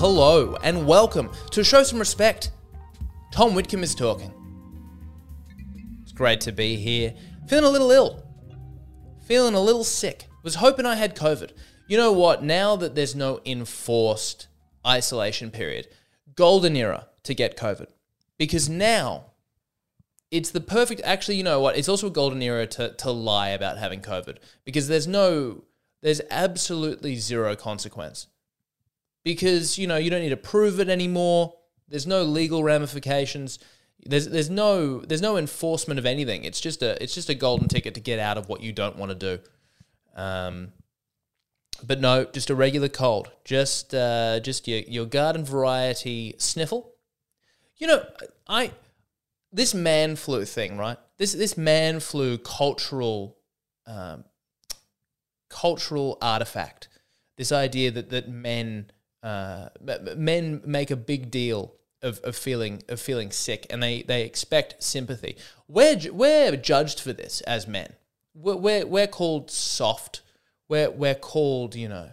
hello, and welcome to Show Some Respect. Tom Witcombe is talking. It's great to be here. Feeling a little ill. Feeling a little sick. Was hoping I had COVID. You know what? Now that there's no enforced isolation period, golden era to get COVID. Because now it's the perfect actually you know what it's also a golden era to, to lie about having covid because there's no there's absolutely zero consequence because you know you don't need to prove it anymore. There's no legal ramifications. There's there's no there's no enforcement of anything. It's just a it's just a golden ticket to get out of what you don't want to do. Um but no just a regular cold. Just uh just your your garden variety sniffle. You know i this man flu thing, right? This this man flu cultural um, cultural artifact. This idea that that men uh, men make a big deal of, of feeling of feeling sick, and they they expect sympathy. We're we're judged for this as men. We're we're, we're called soft. We're we're called you know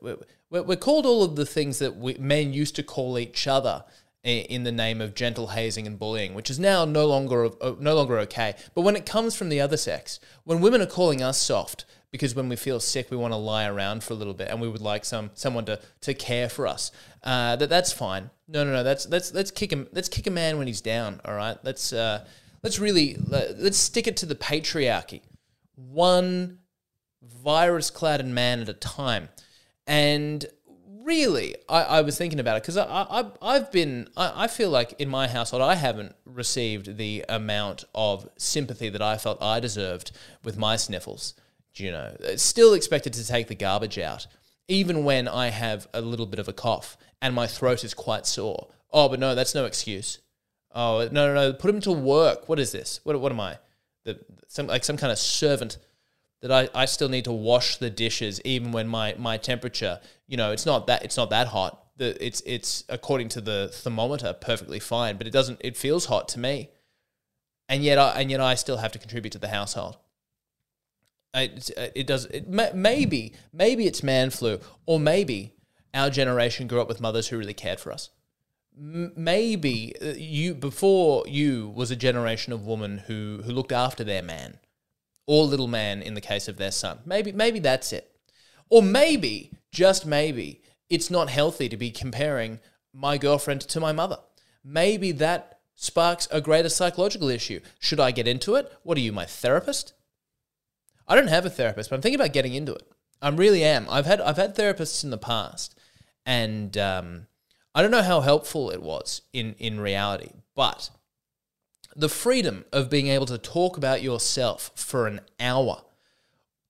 we're, we're, called all of the things that we, men used to call each other in the name of gentle hazing and bullying, which is now no longer no longer okay. But when it comes from the other sex, when women are calling us soft because when we feel sick we want to lie around for a little bit and we would like some someone to to care for us, uh, that that's fine. No, no, no. That's let's let's kick him. Let's kick a man when he's down. All right. Let's uh, let's really let's stick it to the patriarchy. One virus clad man at a time. And really, I, I was thinking about it because I, I, I've been, I, I feel like in my household, I haven't received the amount of sympathy that I felt I deserved with my sniffles. You know, uh, still expected to take the garbage out, even when I have a little bit of a cough and my throat is quite sore. Oh, but no, that's no excuse. Oh, no, no, no. Put him to work. What is this? What, what am I? The, some, like some kind of servant that I, I still need to wash the dishes even when my, my temperature, you know, it's not that it's not that hot. The, it's it's according to the thermometer perfectly fine, but it doesn't it feels hot to me. And yet I and yet I still have to contribute to the household. It, it does it maybe maybe it's man flu or maybe our generation grew up with mothers who really cared for us. maybe uh, you before you was a generation of women who who looked after their man or little man in the case of their son. Maybe maybe that's it. Or maybe, just maybe, it's not healthy to be comparing my girlfriend to my mother. Maybe that sparks a greater psychological issue. Should I get into it? What are you, my therapist? I don't have a therapist, but I'm thinking about getting into it. I really am. I've had I've had therapists in the past, and um, I don't know how helpful it was in in reality, but the freedom of being able to talk about yourself for an hour.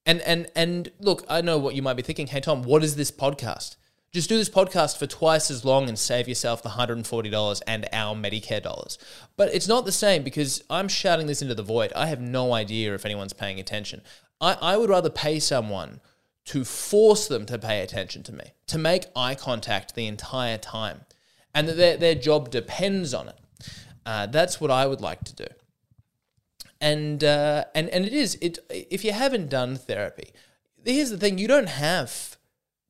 And and and look, I know what you might be thinking. Hey Tom, what is this podcast? Just do this podcast for twice as long and save yourself the $140 and our Medicare dollars. But it's not the same because I'm shouting this into the void. I have no idea if anyone's paying attention. I, I would rather pay someone to force them to pay attention to me, to make eye contact the entire time, and that their, their job depends on it. Uh, that's what I would like to do. And uh, and and it is it. If you haven't done therapy, here's the thing: you don't have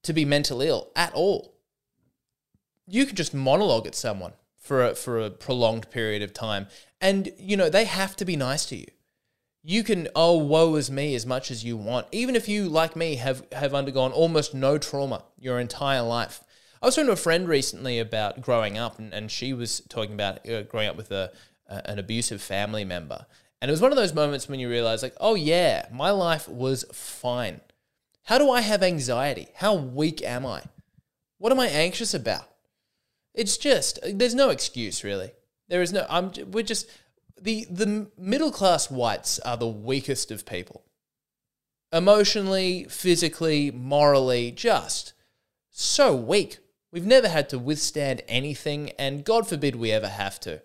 to be mentally ill at all. You can just monologue at someone for a, for a prolonged period of time, and you know they have to be nice to you. You can oh woe is me as much as you want, even if you like me have have undergone almost no trauma your entire life. I was talking to a friend recently about growing up, and, and she was talking about uh, growing up with a, a, an abusive family member. And it was one of those moments when you realize, like, oh yeah, my life was fine. How do I have anxiety? How weak am I? What am I anxious about? It's just there's no excuse really. There is no. I'm. We're just the the middle class whites are the weakest of people. Emotionally, physically, morally, just so weak. We've never had to withstand anything, and God forbid we ever have to.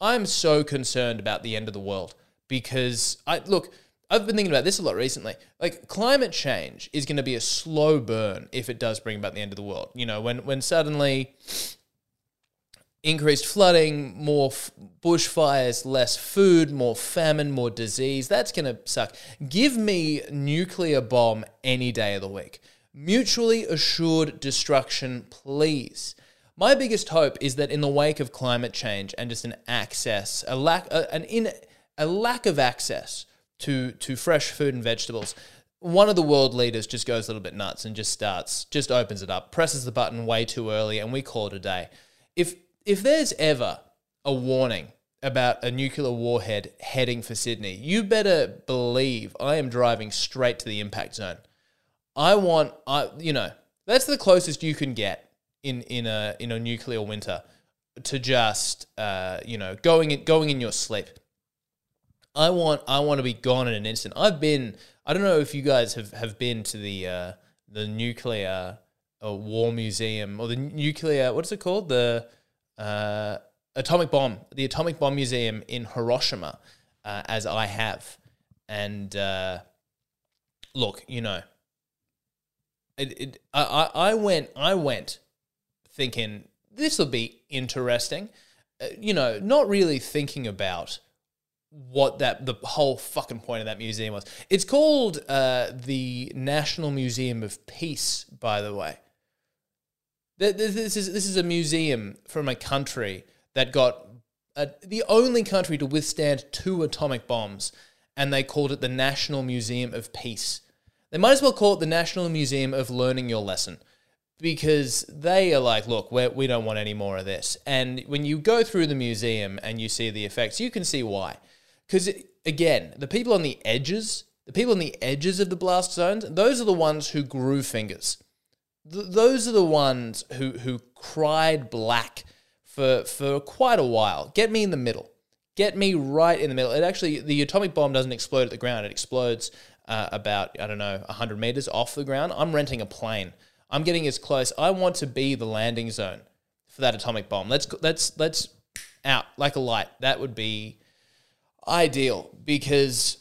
I'm so concerned about the end of the world because I look, I've been thinking about this a lot recently. Like climate change is going to be a slow burn if it does bring about the end of the world. You know, when when suddenly increased flooding, more f- bushfires, less food, more famine, more disease, that's going to suck. Give me nuclear bomb any day of the week. Mutually assured destruction, please. My biggest hope is that in the wake of climate change and just an access, a lack, a, an in, a lack of access to to fresh food and vegetables, one of the world leaders just goes a little bit nuts and just starts, just opens it up, presses the button way too early, and we call it a day. If if there's ever a warning about a nuclear warhead heading for Sydney, you better believe I am driving straight to the impact zone. I want, I you know, that's the closest you can get in in a in a nuclear winter to just uh, you know going in, going in your sleep. I want I want to be gone in an instant. I've been I don't know if you guys have, have been to the uh, the nuclear uh, war museum or the nuclear what is it called the uh, atomic bomb the atomic bomb museum in Hiroshima uh, as I have and uh, look you know it, it I, I went I went thinking this will be interesting uh, you know not really thinking about what that the whole fucking point of that museum was. It's called uh, the National Museum of Peace, by the way. This is this is a museum from a country that got uh, the only country to withstand two atomic bombs, and they called it the National Museum of Peace. They might as well call it the National Museum of Learning Your Lesson because they are like, look, we're, we do not want any more of this. And when you go through the museum and you see the effects, you can see why. Because again, the people on the edges, the people on the edges of the blast zones, those are the ones who grew fingers. Th- those are the ones who who cried black for for quite a while. Get me in the middle. Get me right in the middle. It actually the atomic bomb doesn't explode at the ground. It explodes uh, about I don't know 100 meters off the ground. I'm renting a plane. I'm getting as close. I want to be the landing zone for that atomic bomb. Let's let's let's out like a light. That would be ideal because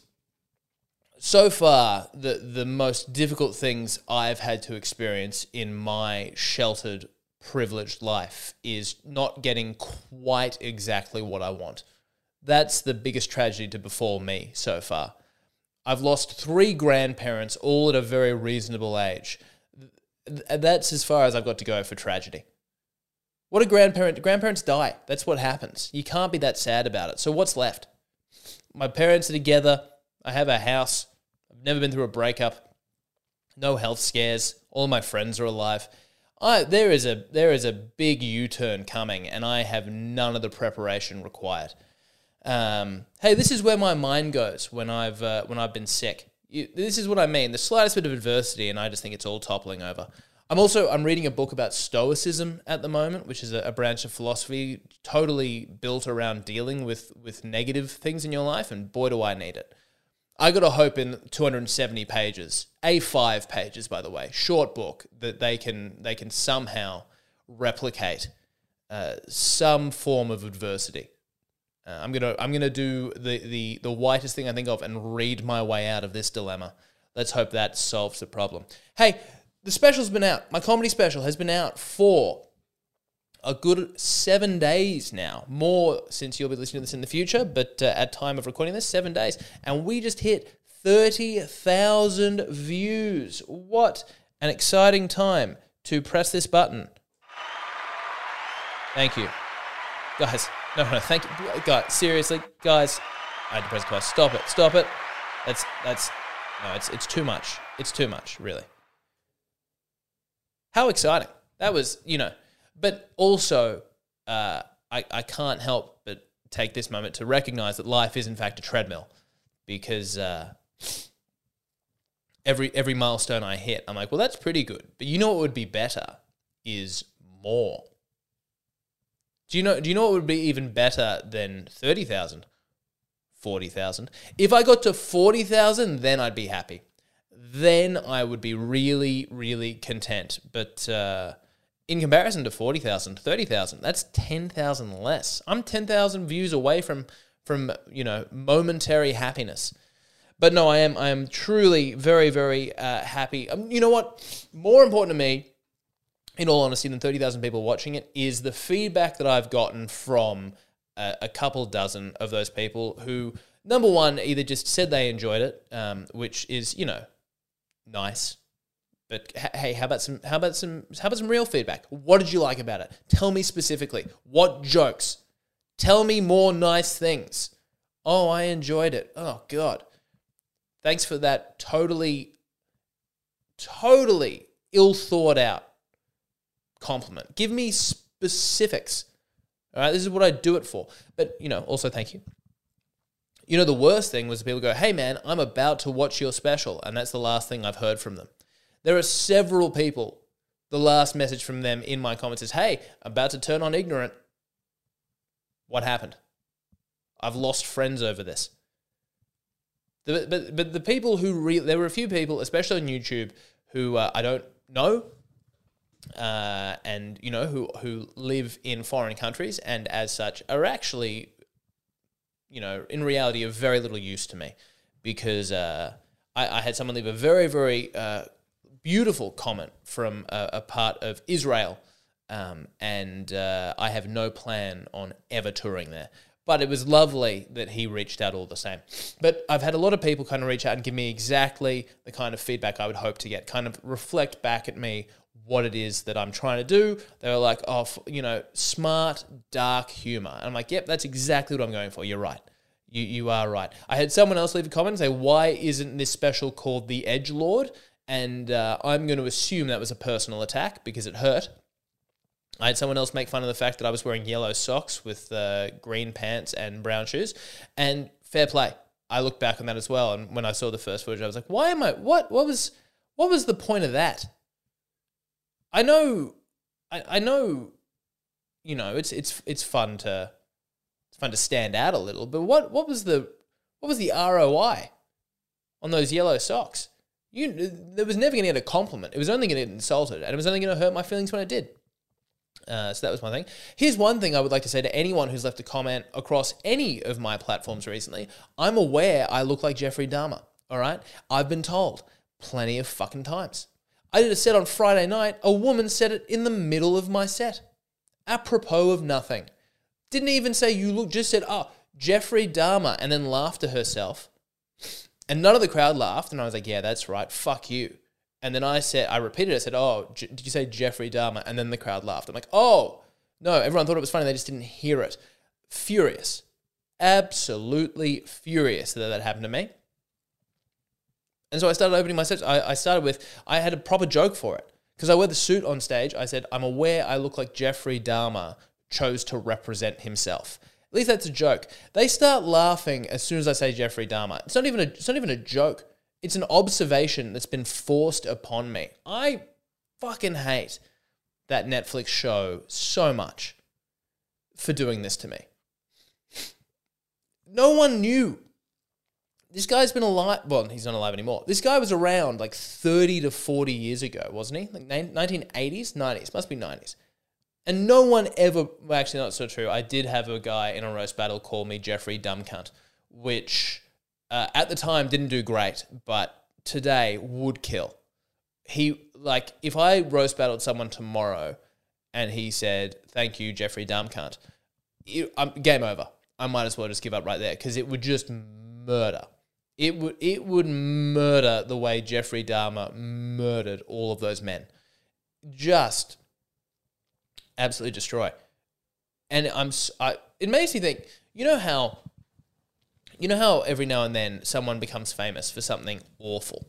so far the the most difficult things I've had to experience in my sheltered privileged life is not getting quite exactly what I want. That's the biggest tragedy to befall me so far. I've lost three grandparents all at a very reasonable age. That's as far as I've got to go for tragedy. What a grandparent grandparents die. That's what happens. You can't be that sad about it. So what's left? my parents are together. I have a house. I've never been through a breakup. No health scares. All my friends are alive. I, there is a there is a big U turn coming, and I have none of the preparation required. Um, hey, this is where my mind goes when I've uh, when I've been sick. You, this is what I mean. The slightest bit of adversity, and I just think it's all toppling over. I'm also I'm reading a book about Stoicism at the moment, which is a, a, branch of philosophy totally built around dealing with with negative things in your life, and boy, do I need it. I got a hope in 270 pages, A5 pages, by the way, short book that they can they can somehow replicate uh, some form of adversity. Uh, I'm gonna I'm gonna do the, the the whitest thing I think of and read my way out of this dilemma. Let's hope that solves the problem. Hey, the special's been out. My comedy special has been out for a good seven days now. More since you'll be listening to this in the future, but uh, at time of recording this, seven days, and we just hit thirty thousand views. What an exciting time to press this button. Thank you, guys. No, no, thank you, guys. Seriously, guys, I had to press twice. Stop it. Stop it. That's that's no. It's it's too much. It's too much. Really. How exciting. That was, you know, but also, uh, I, I can't help but take this moment to recognize that life is, in fact, a treadmill because uh, every, every milestone I hit, I'm like, well, that's pretty good. But you know what would be better is more. Do you know, do you know what would be even better than 30,000? 40,000. If I got to 40,000, then I'd be happy then I would be really, really content. But uh, in comparison to 40,000, 30,000, that's 10,000 less. I'm 10,000 views away from, from, you know, momentary happiness. But no, I am, I am truly very, very uh, happy. Um, you know what? More important to me, in all honesty, than 30,000 people watching it is the feedback that I've gotten from a, a couple dozen of those people who, number one, either just said they enjoyed it, um, which is, you know, nice. But hey, how about some how about some how about some real feedback? What did you like about it? Tell me specifically. What jokes? Tell me more nice things. Oh, I enjoyed it. Oh god. Thanks for that totally totally ill thought out compliment. Give me specifics. All right, this is what I do it for. But, you know, also thank you. You know, the worst thing was people go, hey man, I'm about to watch your special. And that's the last thing I've heard from them. There are several people, the last message from them in my comments is, hey, I'm about to turn on ignorant. What happened? I've lost friends over this. The, but, but the people who, re- there were a few people, especially on YouTube, who uh, I don't know uh, and you know who who live in foreign countries and as such are actually you know in reality of very little use to me because uh, I, I, had someone leave a very very uh, beautiful comment from a, a, part of Israel um, and uh, I have no plan on ever touring there. But it was lovely that he reached out all the same. But I've had a lot of people kind of reach out and give me exactly the kind of feedback I would hope to get, kind of reflect back at me what it is that I'm trying to do. They were like, oh, you know, smart, dark humor. And I'm like, yep, that's exactly what I'm going for. You're right. You, you are right. I had someone else leave a comment and say, why isn't this special called The Edge Lord? And uh, I'm going to assume that was a personal attack because it hurt. I had someone else make fun of the fact that I was wearing yellow socks with uh, green pants and brown shoes. And fair play. I looked back on that as well. And when I saw the first footage, I was like, why am I, what, what was, what was the point of that? I know, I, I know, you know, it's it's it's fun to it's fun to stand out a little. But what what was the what was the ROI on those yellow socks? You there was never going to get a compliment. It was only going to get insulted, and it was only going to hurt my feelings when it did. Uh, so that was my thing. Here's one thing I would like to say to anyone who's left a comment across any of my platforms recently. I'm aware I look like Jeffrey Dahmer. All right, I've been told plenty of fucking times. I did a set on Friday night. A woman said it in the middle of my set. Apropos of nothing. Didn't even say you look, just said, oh, Jeffrey Dahmer, and then laughed to herself. And none of the crowd laughed. And I was like, yeah, that's right. Fuck you. And then I said, I repeated it. I said, oh, J- did you say Jeffrey Dahmer? And then the crowd laughed. I'm like, oh, no, everyone thought it was funny. They just didn't hear it. Furious. Absolutely furious that that happened to me. And so I started opening my sets. I, I started with, I had a proper joke for it. Because I wear the suit on stage. I said, I'm aware I look like Jeffrey Dahmer chose to represent himself. At least that's a joke. They start laughing as soon as I say Jeffrey Dahmer. It's not even a, it's not even a joke. It's an observation that's been forced upon me. I fucking hate that Netflix show so much for doing this to me. No one knew this guy's been alive. Well, he's not alive anymore. This guy was around like 30 to 40 years ago, wasn't he? Like 1980s, 90s, must be 90s. And no one ever, well, actually, not so true. I did have a guy in a roast battle call me Jeffrey Dumb Cunt, which uh, at the time didn't do great, but today would kill. He, like, if I roast battled someone tomorrow and he said, thank you, Jeffrey Dumb Cunt, I'm, game over. I might as well just give up right there because it would just murder. It would it would murder the way Jeffrey Dahmer murdered all of those men. Just absolutely destroy. And I'm I, it makes me think, you know how you know how every now and then someone becomes famous for something awful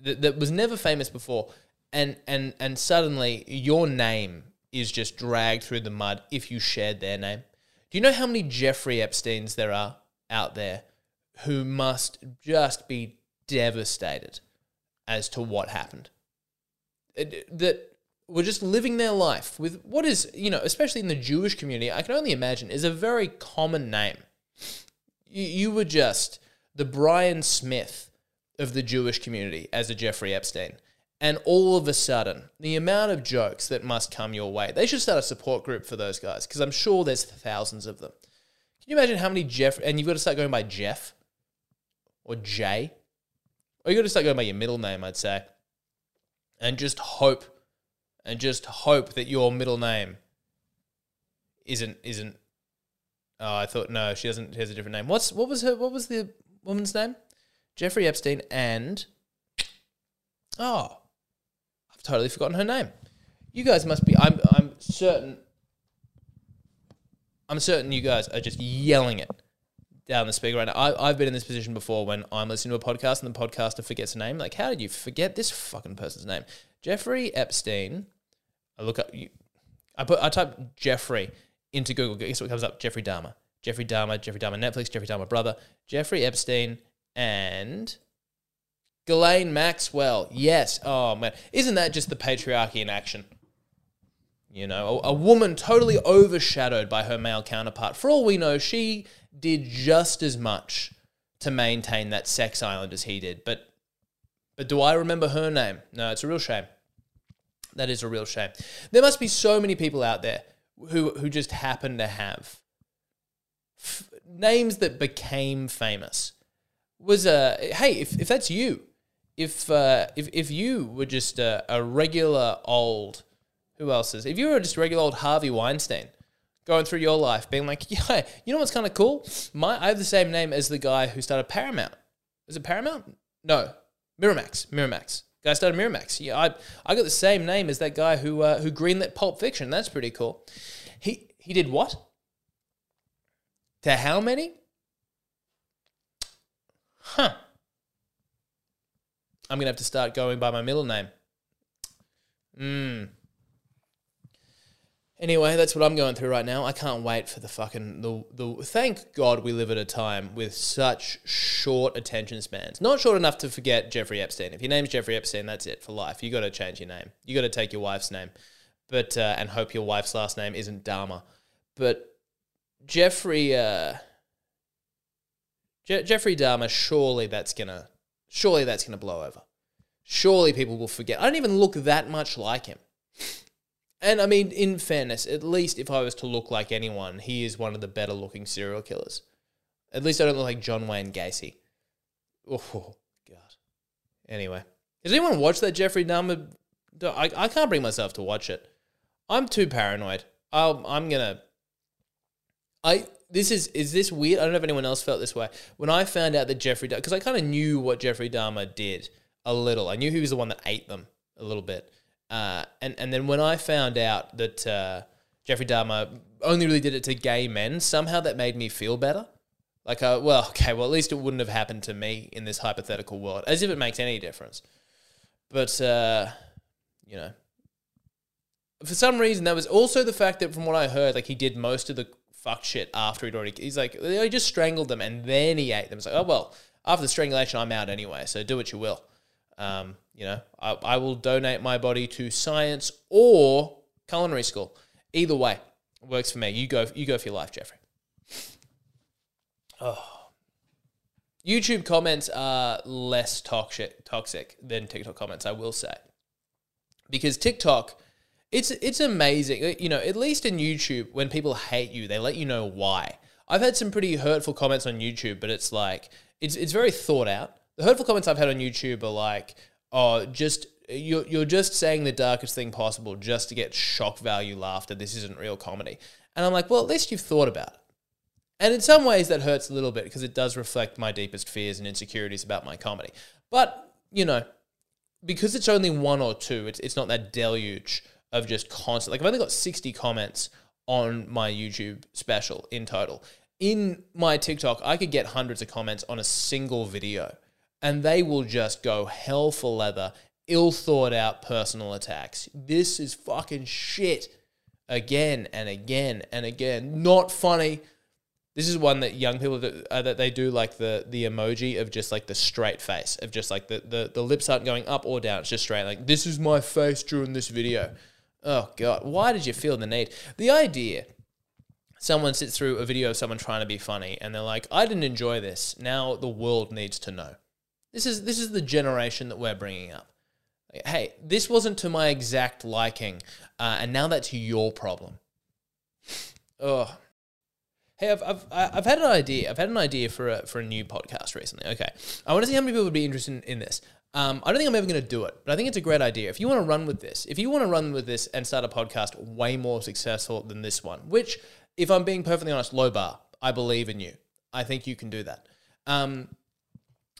that, that was never famous before and and and suddenly your name is just dragged through the mud if you shared their name. Do you know how many Jeffrey Epsteins there are out there who must just be devastated as to what happened. That were just living their life with what is, you know, especially in the Jewish community, I can only imagine, is a very common name. You, you were just the Brian Smith of the Jewish community as a Jeffrey Epstein. And all of a sudden, the amount of jokes that must come your way, they should start a support group for those guys because I'm sure there's thousands of them. Can you imagine how many Jeff, and you've got to start going by Jeff or Jay, Or you've got to start going by your middle name, I'd say. And just hope, and just hope that your middle name isn't isn't. Oh, I thought no, she doesn't. She has a different name. What's what was her? What was the woman's name? Jeffrey Epstein and Oh, I've totally forgotten her name. You guys must be. I'm. I'm certain. I'm certain you guys are just yelling it down the speaker right now. I, I've been in this position before when I'm listening to a podcast and the podcaster forgets a name. Like, how did you forget this fucking person's name? Jeffrey Epstein. I look up. I put. I type Jeffrey into Google. Guess what comes up? Jeffrey Dahmer. Jeffrey Dahmer. Jeffrey Dahmer. Netflix. Jeffrey Dahmer brother. Jeffrey Epstein and Ghislaine Maxwell. Yes. Oh man, isn't that just the patriarchy in action? You know, a, a, woman totally overshadowed by her male counterpart. For all we know, she did just as much to maintain that sex island as he did. But but do I remember her name? No, it's a real shame. That is a real shame. There must be so many people out there who who just happen to have f- names that became famous. Was a uh, hey, if, if that's you, if uh, if if you were just a, a regular old, who else is? If you were just regular old Harvey Weinstein, going through your life, being like, yeah, you know what's kind of cool? My I have the same name as the guy who started Paramount. Is it Paramount? No, Miramax. Miramax. Guy started Miramax. Yeah, I I got the same name as that guy who uh, who greenlit Pulp Fiction. That's pretty cool. He he did what? To how many? Huh. I'm gonna have to start going by my middle name. Hmm. Anyway, that's what I'm going through right now. I can't wait for the fucking the the. Thank God we live at a time with such short attention spans. Not short enough to forget Jeffrey Epstein. If your name's Jeffrey Epstein, that's it for life. You got to change your name. You got to take your wife's name, but uh, and hope your wife's last name isn't Dahmer. But Jeffrey uh, Je- Jeffrey Dahmer, surely that's gonna surely that's gonna blow over. Surely people will forget. I don't even look that much like him. And I mean, in fairness, at least if I was to look like anyone, he is one of the better looking serial killers. At least I don't look like John Wayne Gacy. Oh, God. Anyway, does anyone watch that Jeffrey Dahmer? I, I can't bring myself to watch it. I'm too paranoid. I'll, I'm gonna. I this is is this weird? I don't know if anyone else felt this way when I found out that Jeffrey because I kind of knew what Jeffrey Dahmer did a little. I knew he was the one that ate them a little bit. Uh, and and then when I found out that uh, Jeffrey Dahmer only really did it to gay men, somehow that made me feel better. Like, uh, well, okay, well, at least it wouldn't have happened to me in this hypothetical world, as if it makes any difference. But uh, you know, for some reason, that was also the fact that from what I heard, like he did most of the fuck shit after he'd already. He's like, he just strangled them and then he ate them. It's like, oh well, after the strangulation, I'm out anyway, so do what you will. Um, you know, I, I will donate my body to science or culinary school. Either way, works for me. You go, you go for your life, Jeffrey. Oh. YouTube comments are less toxic toxic than TikTok comments, I will say. Because TikTok, it's it's amazing. Uh, you know, at least in YouTube, when people hate you, they let you know why. I've had some pretty hurtful comments on YouTube, but it's like it's it's very thought out the hurtful comments I've had on YouTube are like, oh, just you're, you're just saying the darkest thing possible just to get shock value laughter. This isn't real comedy. And I'm like, well, at least you've thought about it. And in some ways, that hurts a little bit because it does reflect my deepest fears and insecurities about my comedy. But, you know, because it's only one or two, it's, it's not that deluge of just constant. Like, I've only got 60 comments on my YouTube special in total. In my TikTok, I could get hundreds of comments on a single video and they will just go hell for leather, ill thought out personal attacks. This is fucking shit again and again and again. Not funny. This is one that young people that, uh, that they do like the the emoji of just like the straight face of just like the, the the lips aren't going up or down. It's just straight. Like this is my face during this video. Oh god, why did you feel the need? The idea someone sits through a video of someone trying to be funny and they're like, I didn't enjoy this. Now the world needs to know. This is this is the generation that we're bringing up. Hey, this wasn't to my exact liking, uh, and now that's your problem. oh, hey, I've, I've I've had an idea. I've had an idea for a for a new podcast recently. Okay, I want to see how many people would be interested in, in this. Um, I don't think I'm ever going to do it, but I think it's a great idea. If you want to run with this, if you want to run with this and start a podcast way more successful than this one, which, if I'm being perfectly honest, low bar. I believe in you. I think you can do that. Um,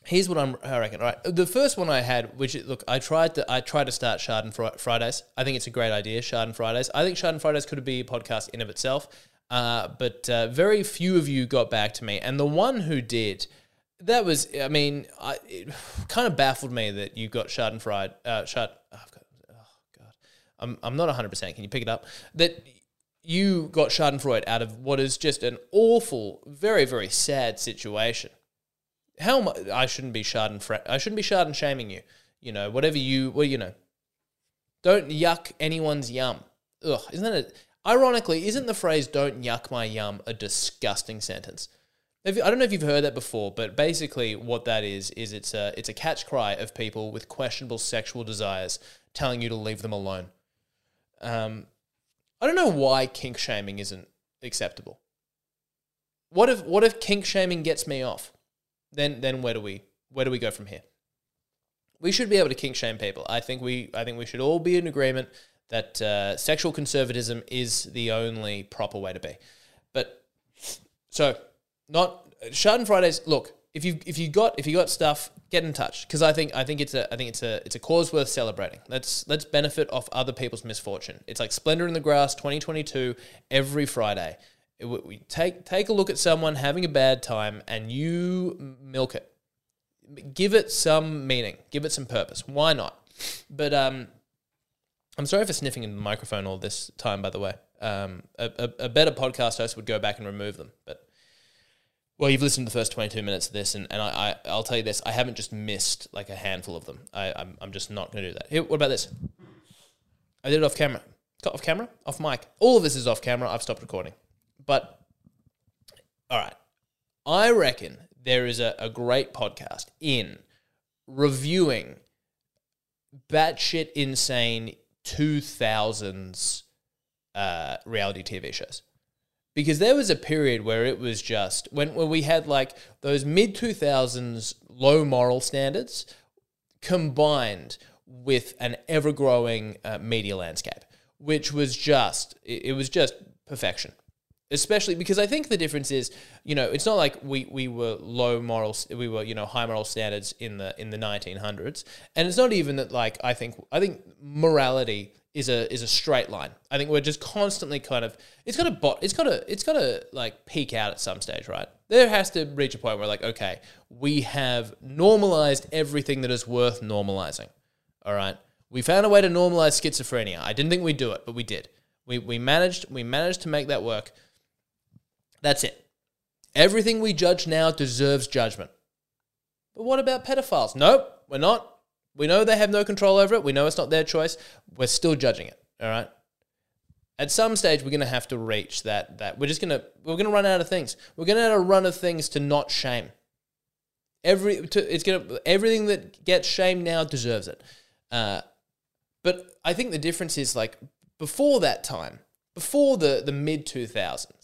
Here's what I'm, I reckon. All right, the first one I had, which look, I tried to, I tried to start Fri- Fridays. I think it's a great idea, Schadenfridays. I think Schadenfridays could be a podcast in of itself, uh, but uh, very few of you got back to me, and the one who did, that was, I mean, I, it kind of baffled me that you got Friday, uh, Shard. Oh, oh God, I'm, I'm not 100. percent Can you pick it up? That you got Schadenfreude out of what is just an awful, very, very sad situation. How am I, I shouldn't be Schadenfre- I shouldn't be Schaden shaming you. You know, whatever you, well, you know, don't yuck anyone's yum. Ugh, isn't it ironically, isn't the phrase don't yuck my yum a disgusting sentence? I don't know if you've heard that before, but basically what that is, is it's a, it's a catch cry of people with questionable sexual desires telling you to leave them alone. Um, I don't know why kink shaming isn't acceptable. What if what if kink shaming gets me off? Then then where do we where do we go from here? We should be able to kink shame people. I think we I think we should all be in agreement that uh, sexual conservatism is the only proper way to be. But so not Fridays. Look, if you if you got if you got stuff, get in touch because I think I think it's a I think it's a it's a cause worth celebrating. Let's let's benefit off other people's misfortune. It's like Splendour in the Grass 2022 every Friday. It, we take take a look at someone having a bad time and you milk it. Give it some meaning. Give it some purpose. Why not? But um, I'm sorry for sniffing in the microphone all this time. By the way, um, a, a, a better podcast host would go back and remove them, but. Well, you've listened to the first 22 minutes of this, and, and I, I, I'll tell you this I haven't just missed like a handful of them. I, I'm, I'm just not going to do that. Here, what about this? I did it off camera. Off camera? Off mic. All of this is off camera. I've stopped recording. But, all right. I reckon there is a, a great podcast in reviewing batshit insane 2000s uh, reality TV shows because there was a period where it was just when, when we had like those mid 2000s low moral standards combined with an ever growing uh, media landscape which was just it, it was just perfection especially because I think the difference is, you know, it's not like we, we were low moral, we were you know high moral standards in the in the 1900s, and it's not even that like I think I think morality is a is a straight line. I think we're just constantly kind of it's got to bot it's got to it's got to like peak out at some stage, right? There has to reach a point where like okay, we have normalized everything that is worth normalizing. All right, we found a way to normalize schizophrenia. I didn't think we'd do it, but we did. We we managed we managed to make that work. That's it. Everything we judge now deserves judgment. But what about pedophiles? Nope, we're not. We know they have no control over it. We know it's not their choice. We're still judging it. All right. At some stage, we're going to have to reach that. That we're just going to we're going to run out of things. We're going to have run out of things to not shame. Every to, it's going to everything that gets shamed now deserves it. Uh, but I think the difference is like before that time, before the the mid two thousands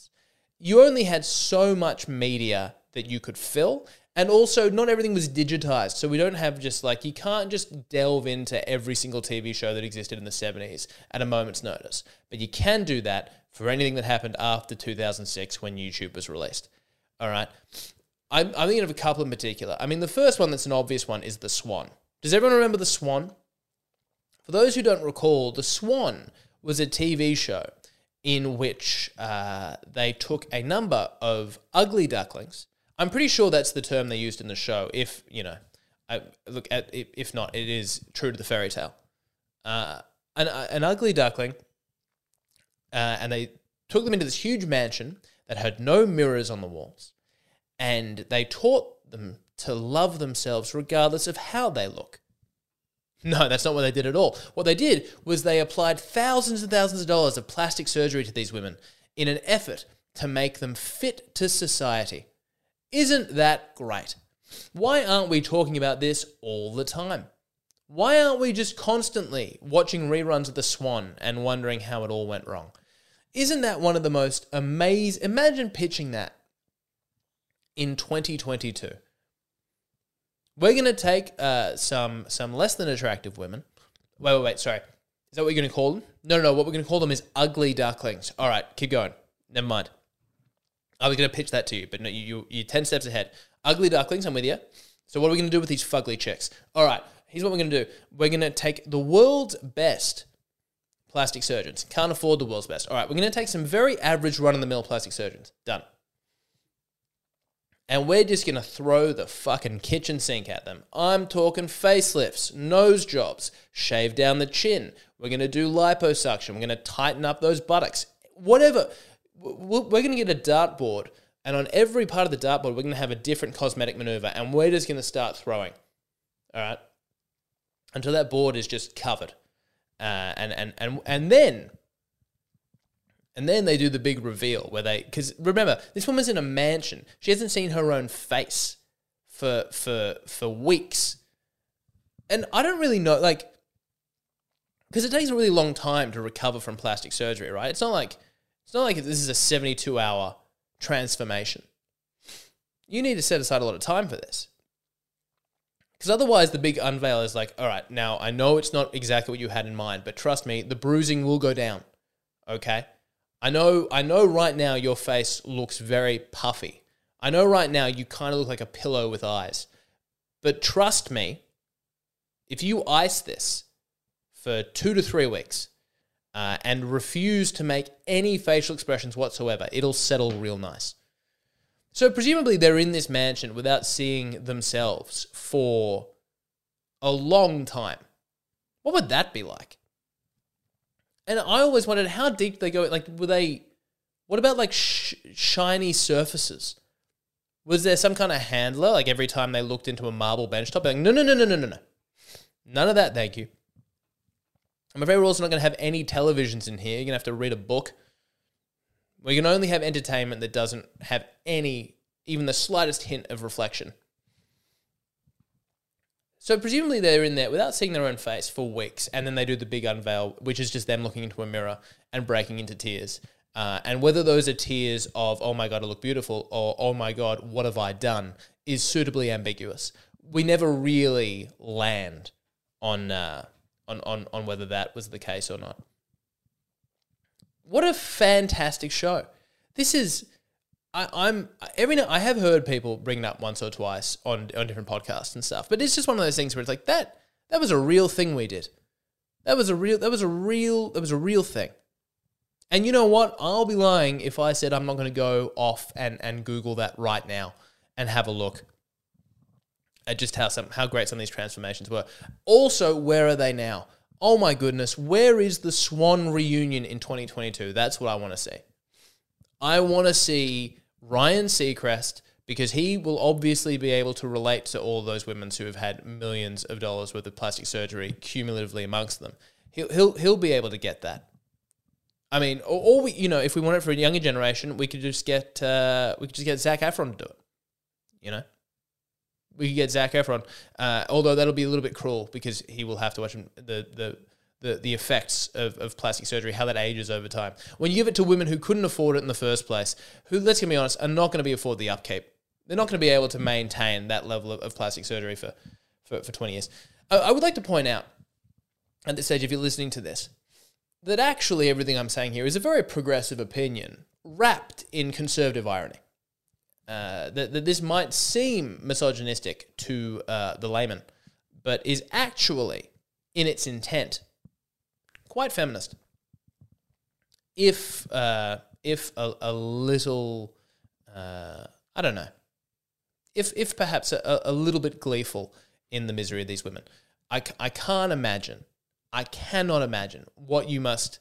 you only had so much media that you could fill. And also, not everything was digitized. So we don't have just like, you can't just delve into every single TV show that existed in the 70s at a moment's notice. But you can do that for anything that happened after 2006 when YouTube was released. All right. I'm, I'm thinking of a couple in particular. I mean, the first one that's an obvious one is The Swan. Does everyone remember The Swan? For those who don't recall, The Swan was a TV show in which uh, they took a number of ugly ducklings. I'm pretty sure that's the term they used in the show. If you know, I, look at if not, it is true to the fairy tale. Uh, an an ugly duckling, uh, and they took them into this huge mansion that had no mirrors on the walls, and they taught them to love themselves regardless of how they look. No, that's not what they did at all. What they did was they applied thousands and thousands of dollars of plastic surgery to these women in an effort to make them fit to society. Isn't that great? Why aren't we talking about this all the time? Why aren't we just constantly watching reruns of The Swan and wondering how it all went wrong? Isn't that one of the most amazing? Imagine pitching that in 2022. We're going to take uh, some some less than attractive women. Wait, wait, wait. Sorry. Is that what you're going to call them? No, no, no. What we're going to call them is ugly ducklings. All right, keep going. Never mind. I was going to pitch that to you, but no, you, you, you're 10 steps ahead. Ugly ducklings, I'm with you. So what are we going to do with these fugly chicks? All right, here's what we're going to do. We're going to take the world's best plastic surgeons. Can't afford the world's best. All right, we're going to take some very average run of the mill plastic surgeons. Done. And we're just going to throw the fucking kitchen sink at them. I'm talking facelifts, nose jobs, shave down the chin. We're going to do liposuction. We're going to tighten up those buttocks. Whatever. We're going to get a dartboard, and on every part of the dartboard, we're going to have a different cosmetic maneuver, and we're just going to start throwing. All right? Until that board is just covered. Uh, and, and, and, and then and then they do the big reveal where they, because remember, this woman's in a mansion. She hasn't seen her own face for for for weeks, and I don't really know, like, because it takes a really long time to recover from plastic surgery, right? It's not like it's not like this is a seventy-two hour transformation. You need to set aside a lot of time for this. Because otherwise, the big unveil is like, all right, now I know it's not exactly what you had in mind, but trust me, the bruising will go down. Okay? I know I know right now your face looks very puffy. I know right now you kind of look like a pillow with eyes. But trust me, if you ice this for 2 to 3 weeks uh, and refuse to make any facial expressions whatsoever, it'll settle real nice. So presumably they're in this mansion without seeing themselves for a long time. What would that be like? And I always wondered how deep they go. Like, were they? What about like sh- shiny surfaces? Was there some kind of handler? Like every time they looked into a marble bench top, like no, no, no, no, no, no, no, none of that. Thank you. I'm afraid we're also not going to have any televisions in here. You're going to have to read a book. We can only have entertainment that doesn't have any, even the slightest hint of reflection. So presumably they're in there without seeing their own face for weeks, and then they do the big unveil, which is just them looking into a mirror and breaking into tears. Uh, and whether those are tears of "Oh my god, I look beautiful" or "Oh my god, what have I done" is suitably ambiguous. We never really land on uh, on on on whether that was the case or not. What a fantastic show! This is I, am every now I have heard people bring it up once or twice on on different podcasts and stuff, but it's just one of those things where it's like that that was a real thing we did. That was a real that was a real that was a real thing. And you know what? I'll be lying if I said I'm not going to go off and and Google that right now and have a look at just how some how great some of these transformations were. Also, where are they now? Oh my goodness, where is the Swan reunion in 2022? That's what I want to see. I want to see Ryan Seacrest because he will obviously be able to relate to all those women who have had millions of dollars worth of plastic surgery cumulatively amongst them. He'll he'll he'll be able to get that. I mean, or, or we you know if we want it for a younger generation, we could just get uh, we could just get Zac Efron to do it. You know, we could get Zac Efron, uh, although that'll be a little bit cruel because he will have to watch the the the, the effects of, of plastic surgery, how that ages over time. When you give it to women who couldn't afford it in the first place, who, let's be honest, are not going to be afford the upkeep. They're not going to be able to maintain that level of, of plastic surgery for, for, for 20 years. I, I would like to point out at this stage, if you're listening to this, that actually everything I'm saying here is a very progressive opinion wrapped in conservative irony. Uh, that, that this might seem misogynistic to uh, the layman, but is actually, in its intent, quite feminist. If uh, if a, a little, uh, I don't know, if if perhaps a, a little bit gleeful in the misery of these women, I, I can't imagine, I cannot imagine what you must,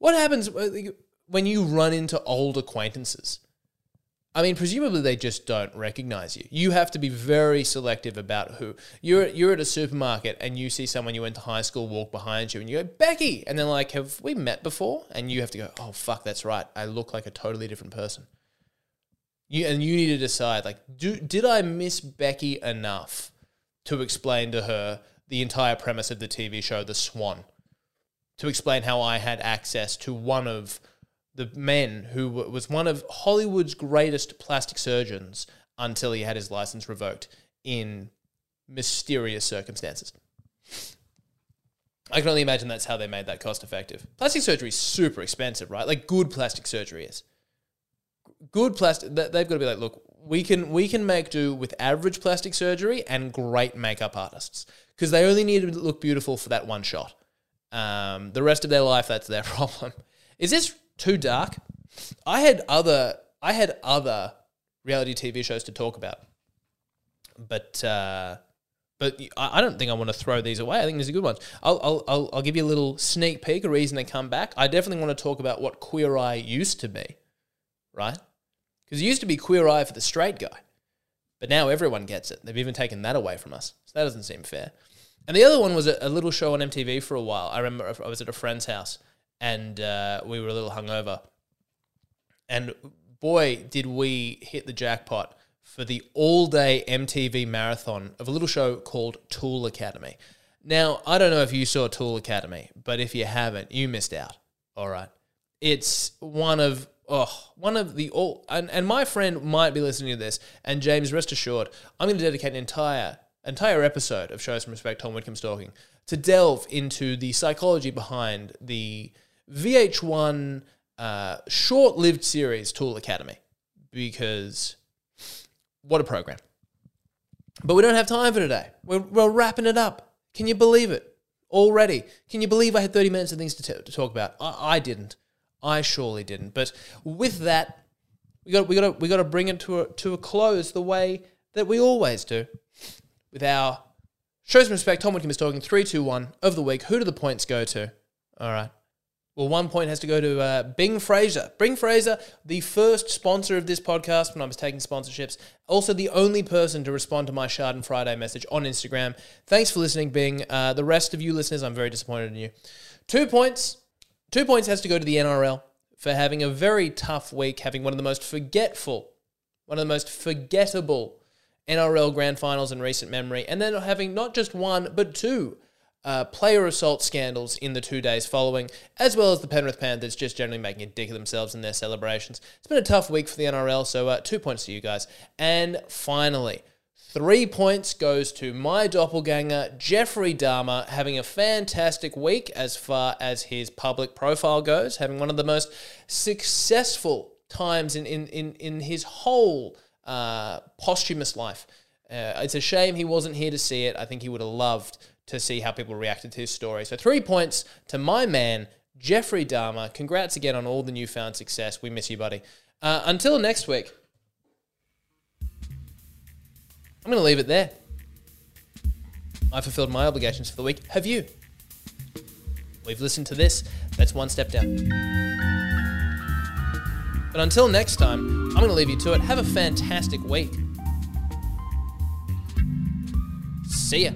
what happens uh, when you run into old acquaintances I mean, presumably they just don't recognize you. You have to be very selective about who you're. You're at a supermarket and you see someone you went to high school walk behind you, and you go Becky, and they're like, "Have we met before?" And you have to go, "Oh fuck, that's right. I look like a totally different person." You and you need to decide, like, do did I miss Becky enough to explain to her the entire premise of the TV show The Swan, to explain how I had access to one of the men who was one of Hollywood's greatest plastic surgeons until he had his license revoked in mysterious circumstances. I can only imagine that's how they made that cost effective. Plastic surgery is super expensive, right? Like good plastic surgery is. Good plastic, they've got to be like, look, We can we can make do with average plastic surgery and great makeup artists because they only need to look beautiful for that one shot. Um, the rest of their life, that's their problem. Is this too dark? I had other I had other reality TV shows to talk about, but uh, but I I don't think I want to throw these away. I think these are good ones. I'll, I'll, I'll, I'll give you a little sneak peek, a reason to come back. I definitely want to talk about what Queer Eye used to be, right? Because it used to be Queer Eye for the straight guy, but now everyone gets it. They've even taken that away from us. So that doesn't seem fair. And the other one was a, a little show on MTV for a while. I remember I was at a friend's house and uh, we were a little hungover. And boy, did we hit the jackpot for the all day MTV marathon of a little show called Tool Academy. Now, I don't know if you saw Tool Academy, but if you haven't, you missed out. All right. It's one of oh, one of the all and, and my friend might be listening to this, and James, rest assured, I'm gonna dedicate an entire entire episode of Show Some Respect Tom Witcombe Stalking to delve into the psychology behind the VH1 uh, short lived series Tool Academy because what a program. But we don't have time for today. We're, we're wrapping it up. Can you believe it? Already. Can you believe I had 30 minutes of things to, t- to talk about? I, I didn't. I surely didn't. But with that, we got we got to we got to bring it to a, to a close the way that we always do, with our show some respect. Tom Witcombe is talking three, two, one of the week. Who do the points go to? All right. Well, one point has to go to uh, Bing Fraser. Bing Fraser, the first sponsor of this podcast when I was taking sponsorships. Also, the only person to respond to my Schadenfriday message on Instagram. Thanks for listening, Bing. Uh, the rest of you listeners, I'm very disappointed in you. Two points. Two points has to go to the NRL for having a very tough week, having one of the most forgetful, one of the most forgettable NRL grand finals in recent memory, and then having not just one, but two uh, player assault scandals in the two days following, as well as the Penrith Panthers just generally making a dick of themselves in their celebrations. It's been a tough week for the NRL, so uh, two points to you guys. And finally, three points goes to my doppelganger, Jeffrey Dahmer, having a fantastic week as far as his public profile goes, having one of the most successful times in, in, in, in his whole uh, posthumous life. Uh, it's a shame he wasn't here to see it. I think he would have loved to see how people reacted to his story. So, three points to my man, Jeffrey Dahmer. Congrats again on all the newfound success. We miss you, buddy. Uh, until next week, I'm going to leave it there. I fulfilled my obligations for the week. Have you? We've listened to this. That's one step down. But until next time, I'm going to leave you to it. Have a fantastic week. See ya.